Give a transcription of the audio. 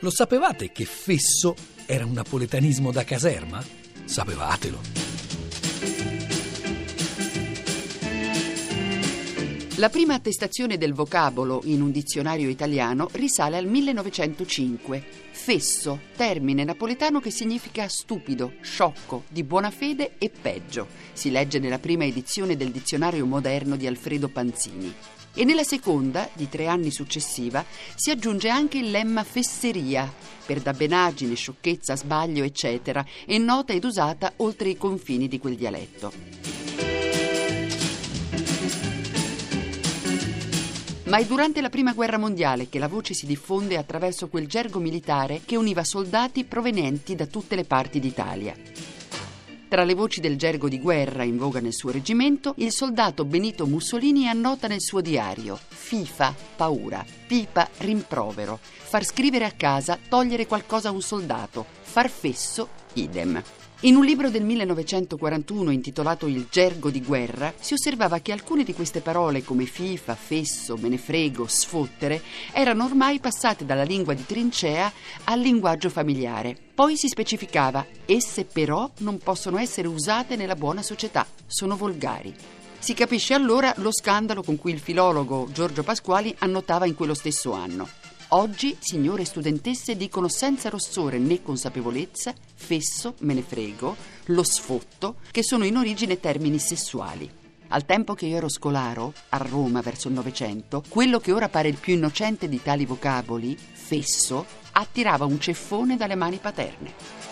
Lo sapevate che fesso era un napoletanismo da caserma? Sapevatelo. La prima attestazione del vocabolo in un dizionario italiano risale al 1905. Fesso, termine napoletano che significa stupido, sciocco, di buona fede e peggio. Si legge nella prima edizione del dizionario moderno di Alfredo Panzini. E nella seconda, di tre anni successiva, si aggiunge anche il lemma fesseria, per dabbenaggine, sciocchezza, sbaglio, eccetera, e nota ed usata oltre i confini di quel dialetto. Ma è durante la Prima Guerra Mondiale che la voce si diffonde attraverso quel gergo militare che univa soldati provenienti da tutte le parti d'Italia. Tra le voci del gergo di guerra in voga nel suo reggimento, il soldato Benito Mussolini annota nel suo diario FIFA, paura, pipa, rimprovero, far scrivere a casa, togliere qualcosa a un soldato, far fesso, idem. In un libro del 1941 intitolato Il gergo di guerra si osservava che alcune di queste parole come FIFA, fesso, me ne frego, sfottere erano ormai passate dalla lingua di trincea al linguaggio familiare. Poi si specificava, esse però non possono essere usate nella buona società, sono volgari. Si capisce allora lo scandalo con cui il filologo Giorgio Pasquali annotava in quello stesso anno. Oggi signore studentesse dicono senza rossore né consapevolezza fesso, me ne frego, lo sfotto, che sono in origine termini sessuali. Al tempo che io ero scolaro, a Roma verso il Novecento, quello che ora pare il più innocente di tali vocaboli, fesso, attirava un ceffone dalle mani paterne.